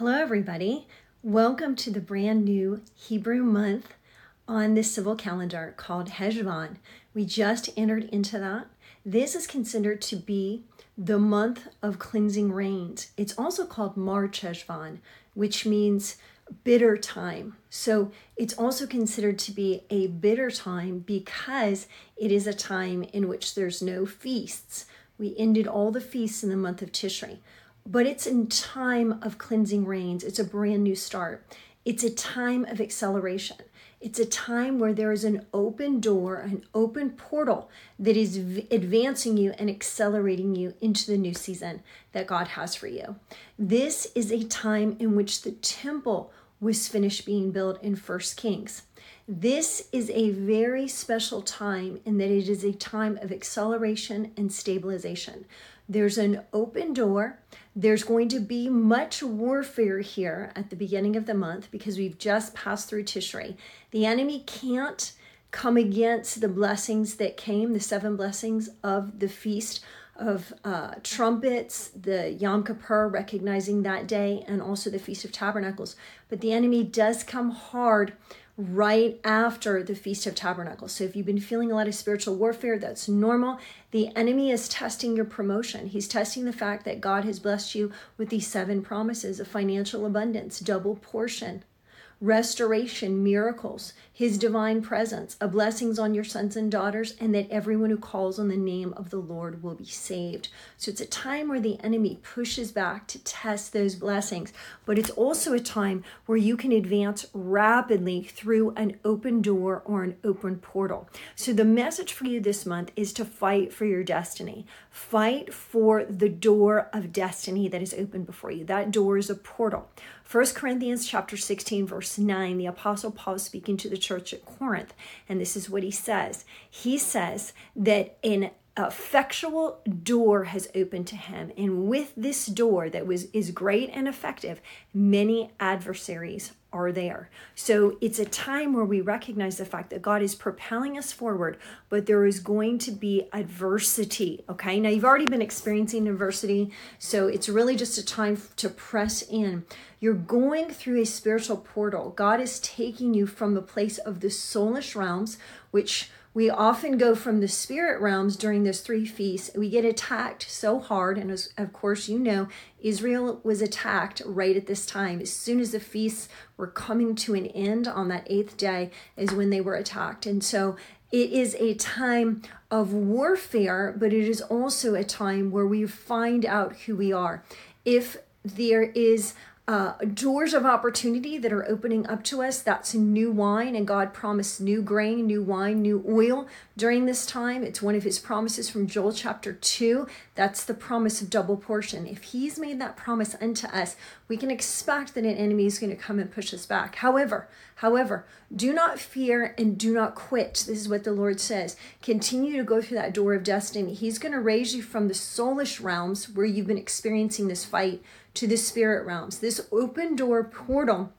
Hello, everybody. Welcome to the brand new Hebrew month on this civil calendar called Heshvan. We just entered into that. This is considered to be the month of cleansing rains. It's also called Mar Heshvan, which means bitter time. So it's also considered to be a bitter time because it is a time in which there's no feasts. We ended all the feasts in the month of Tishri but it's in time of cleansing rains. It's a brand new start. It's a time of acceleration. It's a time where there is an open door, an open portal that is v- advancing you and accelerating you into the new season that God has for you. This is a time in which the temple was finished being built in First Kings. This is a very special time in that it is a time of acceleration and stabilization. There's an open door. There's going to be much warfare here at the beginning of the month because we've just passed through Tishrei. The enemy can't come against the blessings that came, the seven blessings of the feast of uh, trumpets, the Yom Kippur, recognizing that day, and also the Feast of Tabernacles. But the enemy does come hard right after the Feast of Tabernacles. So if you've been feeling a lot of spiritual warfare, that's normal. The enemy is testing your promotion. He's testing the fact that God has blessed you with these seven promises of financial abundance, double portion, restoration, miracles, his divine presence, a blessings on your sons and daughters, and that everyone who calls on the name of the Lord will be saved. So it's a time where the enemy pushes back to test those blessings, but it's also a time where you can advance rapidly through an open door or an open portal. So the message for you this month is to fight for your destiny. Fight for the door of destiny that is open before you. That door is a portal. 1 Corinthians chapter 16 verse 9 the apostle Paul is speaking to the church at Corinth and this is what he says. He says that an effectual door has opened to him and with this door that was is great and effective many adversaries are there. So it's a time where we recognize the fact that God is propelling us forward, but there is going to be adversity. Okay. Now you've already been experiencing adversity. So it's really just a time to press in. You're going through a spiritual portal. God is taking you from the place of the soulish realms, which we often go from the spirit realms during those three feasts. We get attacked so hard. And as, of course, you know, Israel was attacked right at this time. As soon as the feasts were coming to an end on that eighth day, is when they were attacked. And so it is a time of warfare, but it is also a time where we find out who we are. If there is uh, doors of opportunity that are opening up to us. That's new wine, and God promised new grain, new wine, new oil during this time. It's one of his promises from Joel chapter 2. That's the promise of double portion. If he's made that promise unto us, we can expect that an enemy is going to come and push us back. However, however, do not fear and do not quit. This is what the Lord says. Continue to go through that door of destiny. He's going to raise you from the soulish realms where you've been experiencing this fight to the spirit realms. This open door portal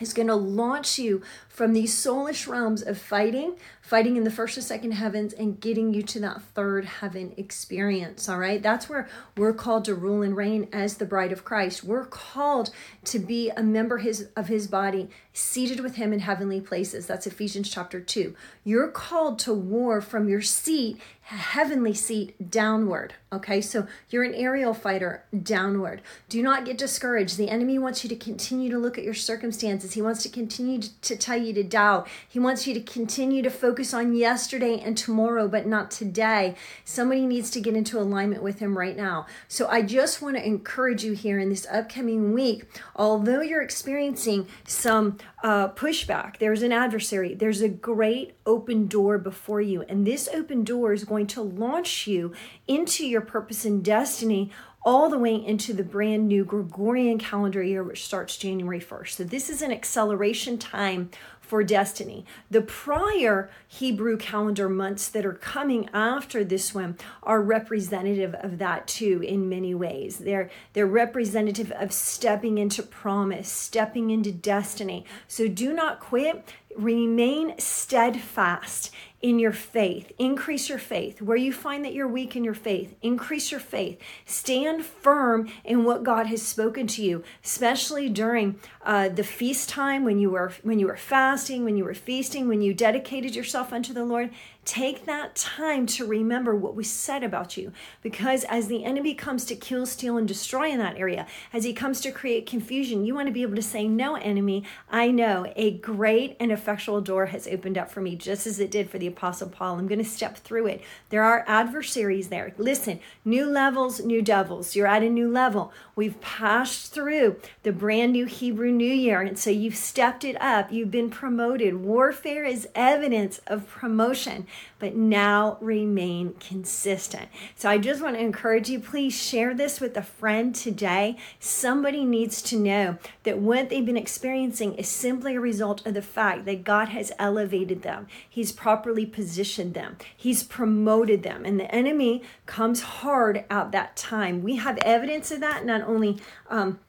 is going to launch you from these soulish realms of fighting, fighting in the first and second heavens, and getting you to that third heaven experience. All right. That's where we're called to rule and reign as the bride of Christ. We're called to be a member his, of his body, seated with him in heavenly places. That's Ephesians chapter 2. You're called to war from your seat heavenly seat downward. Okay, so you're an aerial fighter downward. Do not get discouraged. The enemy wants you to continue to look at your circumstances. He wants to continue to tell you to doubt. He wants you to continue to focus on yesterday and tomorrow, but not today. Somebody needs to get into alignment with him right now. So I just want to encourage you here in this upcoming week, although you're experiencing some uh, pushback, there's an adversary, there's a great open door before you. And this open door is going to launch you into your purpose and destiny all the way into the brand new Gregorian calendar year, which starts January 1st. So, this is an acceleration time for destiny. The prior Hebrew calendar months that are coming after this one are representative of that too in many ways. They're they're representative of stepping into promise, stepping into destiny. So do not quit remain steadfast in your faith. Increase your faith. Where you find that you're weak in your faith, increase your faith. Stand firm in what God has spoken to you, especially during uh, the feast time when you were when you were fasting, when you were feasting, when you dedicated yourself unto the Lord. Take that time to remember what we said about you. Because as the enemy comes to kill, steal, and destroy in that area, as he comes to create confusion, you want to be able to say, No, enemy, I know a great and effectual door has opened up for me, just as it did for the Apostle Paul. I'm going to step through it. There are adversaries there. Listen, new levels, new devils. You're at a new level. We've passed through the brand new Hebrew New Year. And so you've stepped it up. You've been promoted. Warfare is evidence of promotion but now remain consistent. So I just want to encourage you please share this with a friend today. Somebody needs to know that what they've been experiencing is simply a result of the fact that God has elevated them, He's properly positioned them, He's promoted them, and the enemy comes hard at that time. We have evidence of that not only. Um,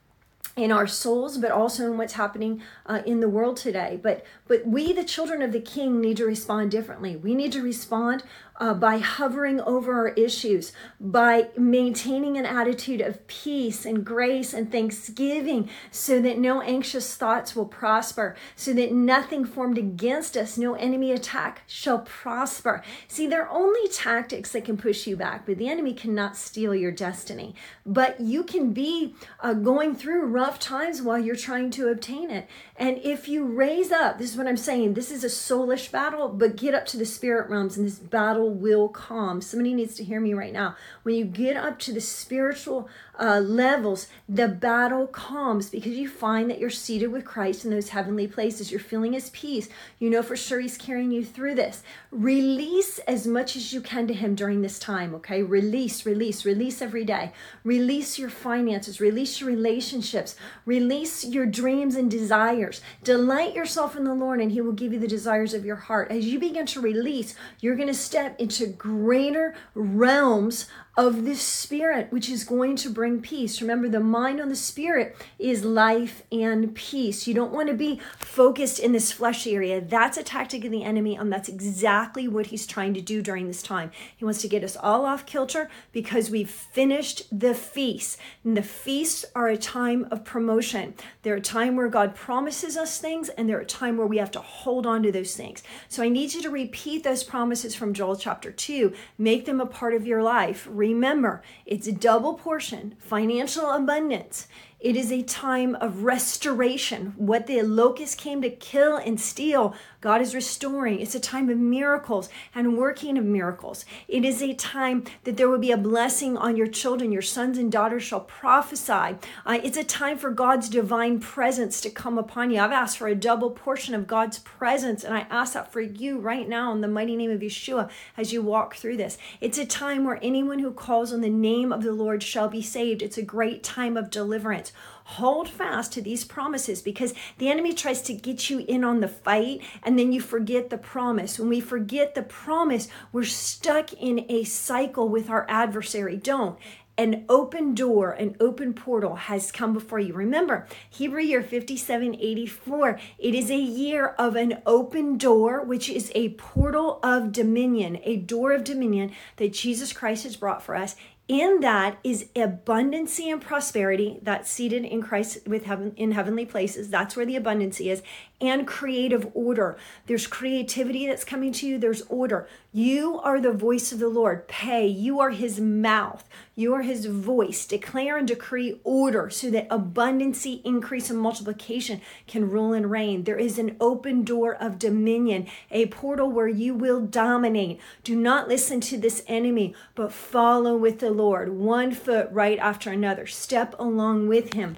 in our souls but also in what's happening uh, in the world today but but we the children of the king need to respond differently we need to respond uh, by hovering over our issues, by maintaining an attitude of peace and grace and thanksgiving, so that no anxious thoughts will prosper, so that nothing formed against us, no enemy attack shall prosper. See, there are only tactics that can push you back, but the enemy cannot steal your destiny. But you can be uh, going through rough times while you're trying to obtain it. And if you raise up, this what I'm saying, this is a soulish battle, but get up to the spirit realms and this battle will calm. Somebody needs to hear me right now. When you get up to the spiritual uh, levels, the battle calms because you find that you're seated with Christ in those heavenly places. You're feeling His peace. You know for sure He's carrying you through this. Release as much as you can to Him during this time, okay? Release, release, release every day. Release your finances, release your relationships, release your dreams and desires. Delight yourself in the Lord, and He will give you the desires of your heart. As you begin to release, you're going to step into greater realms of the spirit, which is going to bring peace. Remember, the mind on the spirit is life and peace. You don't want to be focused in this flesh area. That's a tactic of the enemy, and that's exactly what he's trying to do during this time. He wants to get us all off kilter because we've finished the feast. And the feasts are a time of promotion. They're a time where God promises us things, and they're a time where we have to hold on to those things. So I need you to repeat those promises from Joel chapter 2, make them a part of your life Remember, it's a double portion, financial abundance. It is a time of restoration. What the locust came to kill and steal, God is restoring. It's a time of miracles and working of miracles. It is a time that there will be a blessing on your children. Your sons and daughters shall prophesy. Uh, it's a time for God's divine presence to come upon you. I've asked for a double portion of God's presence, and I ask that for you right now in the mighty name of Yeshua as you walk through this. It's a time where anyone who calls on the name of the Lord shall be saved. It's a great time of deliverance hold fast to these promises because the enemy tries to get you in on the fight and then you forget the promise. When we forget the promise, we're stuck in a cycle with our adversary. Don't an open door, an open portal has come before you. Remember, Hebrew year 5784, it is a year of an open door, which is a portal of dominion, a door of dominion that Jesus Christ has brought for us in that is abundancy and prosperity that's seated in Christ with heaven in heavenly places. That's where the abundancy is and creative order. There's creativity that's coming to you, there's order. You are the voice of the Lord. Pay. You are his mouth. You are his voice. Declare and decree order so that abundancy, increase, and multiplication can rule and reign. There is an open door of dominion, a portal where you will dominate. Do not listen to this enemy, but follow with the Lord, one foot right after another. Step along with him.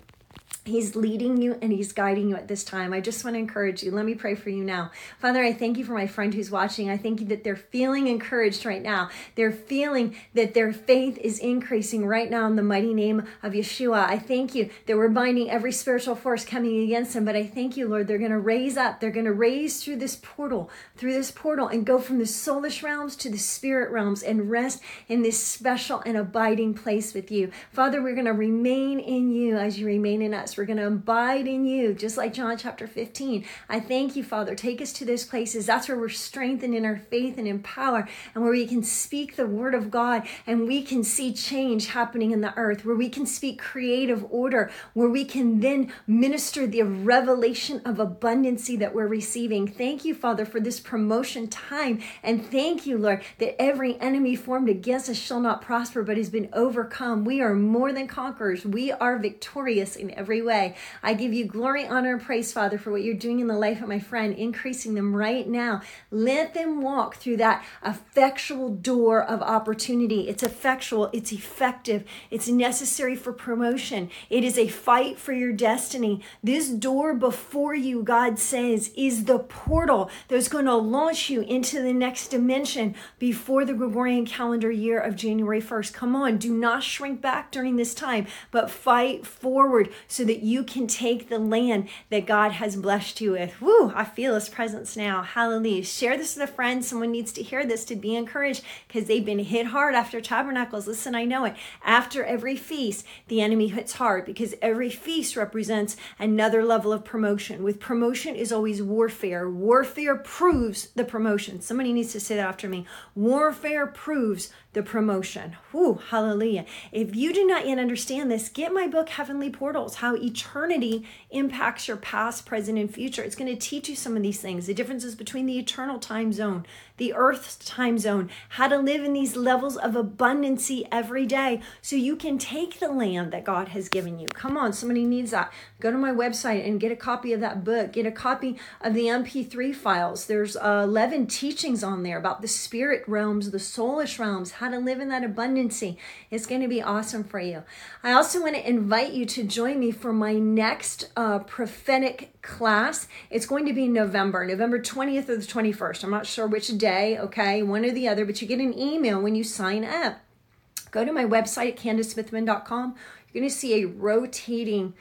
He's leading you and He's guiding you at this time. I just want to encourage you. Let me pray for you now. Father, I thank you for my friend who's watching. I thank you that they're feeling encouraged right now. They're feeling that their faith is increasing right now in the mighty name of Yeshua. I thank you that we're binding every spiritual force coming against them. But I thank you, Lord, they're going to raise up. They're going to raise through this portal, through this portal, and go from the soulish realms to the spirit realms and rest in this special and abiding place with you. Father, we're going to remain in you as you remain in us We're going to abide in you, just like John chapter 15. I thank you, Father. Take us to those places. That's where we're strengthened in our faith and in power, and where we can speak the word of God and we can see change happening in the earth, where we can speak creative order, where we can then minister the revelation of abundancy that we're receiving. Thank you, Father, for this promotion time. And thank you, Lord, that every enemy formed against us shall not prosper, but has been overcome. We are more than conquerors. We are victorious in every way. I give you glory, honor, and praise, Father, for what you're doing in the life of my friend, increasing them right now. Let them walk through that effectual door of opportunity. It's effectual, it's effective, it's necessary for promotion. It is a fight for your destiny. This door before you, God says, is the portal that's going to launch you into the next dimension before the Gregorian calendar year of January 1st. Come on, do not shrink back during this time, but fight forward so that you can take the land that God has blessed you with. Woo, I feel his presence now. Hallelujah. Share this with a friend. Someone needs to hear this to be encouraged because they've been hit hard after tabernacles. Listen, I know it. After every feast, the enemy hits hard because every feast represents another level of promotion. With promotion is always warfare. Warfare proves the promotion. Somebody needs to say that after me. Warfare proves the promotion. Whew, hallelujah. If you do not yet understand this, get my book, Heavenly Portals How Eternity Impacts Your Past, Present, and Future. It's going to teach you some of these things the differences between the eternal time zone, the earth's time zone, how to live in these levels of abundancy every day so you can take the land that God has given you. Come on, somebody needs that. Go to my website and get a copy of that book. Get a copy of the MP3 files. There's uh, 11 teachings on there about the spirit realms, the soulish realms, how to live in that abundancy. It's going to be awesome for you. I also want to invite you to join me for my next uh, prophetic class. It's going to be November, November 20th or the 21st. I'm not sure which day, okay, one or the other, but you get an email when you sign up. Go to my website at candicesmithyman.com. You're going to see a rotating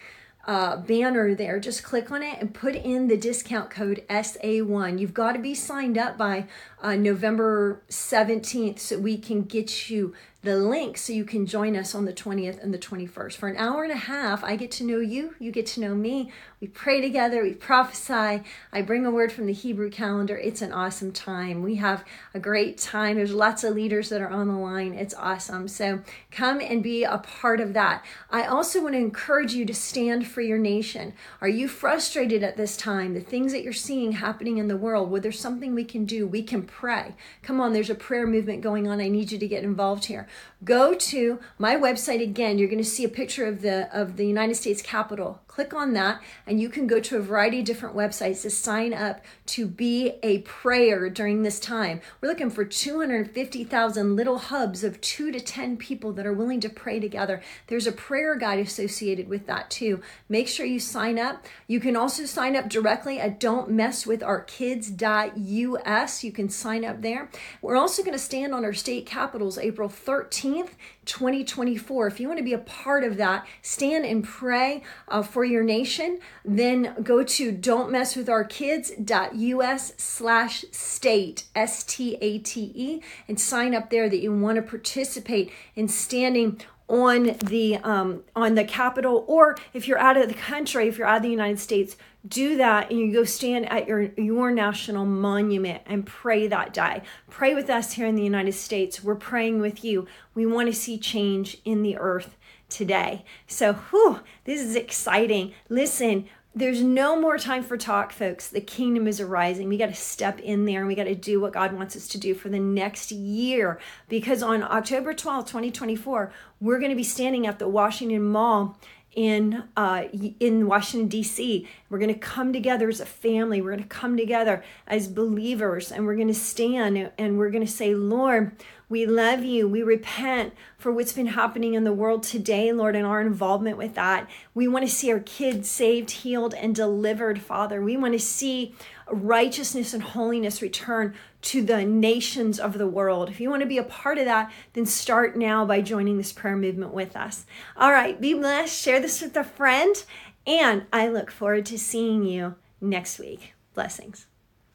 uh, banner there. Just click on it and put in the discount code SA1. You've got to be signed up by uh, November 17th so we can get you the link so you can join us on the 20th and the 21st. For an hour and a half, I get to know you, you get to know me. We pray together, we prophesy. I bring a word from the Hebrew calendar. It's an awesome time. We have a great time. There's lots of leaders that are on the line. It's awesome. So come and be a part of that. I also want to encourage you to stand for your nation. Are you frustrated at this time? The things that you're seeing happening in the world, well, there's something we can do. We can pray. Come on, there's a prayer movement going on. I need you to get involved here go to my website again you're going to see a picture of the of the united states capitol click on that and you can go to a variety of different websites to sign up to be a prayer during this time. We're looking for 250000 little hubs of 2 to 10 people that are willing to pray together. There's a prayer guide associated with that too. Make sure you sign up. You can also sign up directly at don't mess with our kids.us you can sign up there. We're also going to stand on our state capitols april 13th, 2024. If you want to be a part of that, stand and pray uh, for your nation. Then go to don't mess with our kids.us slash state, S T A T E, and sign up there that you want to participate in standing on the um, on the capitol or if you're out of the country if you're out of the united states do that and you go stand at your your national monument and pray that day. Pray with us here in the united states. We're praying with you. We want to see change in the earth today. So whew, this is exciting. Listen there's no more time for talk, folks. The kingdom is arising. We got to step in there and we got to do what God wants us to do for the next year. Because on October 12, 2024, we're going to be standing at the Washington Mall in uh, in Washington D.C. We're going to come together as a family. We're going to come together as believers, and we're going to stand and we're going to say, Lord, we love you. We repent for what's been happening in the world today, Lord, and our involvement with that. We want to see our kids saved, healed, and delivered, Father. We want to see righteousness and holiness return to the nations of the world. If you want to be a part of that, then start now by joining this prayer movement with us. All right, be blessed. Share this with a friend, and I look forward to seeing you next week. Blessings.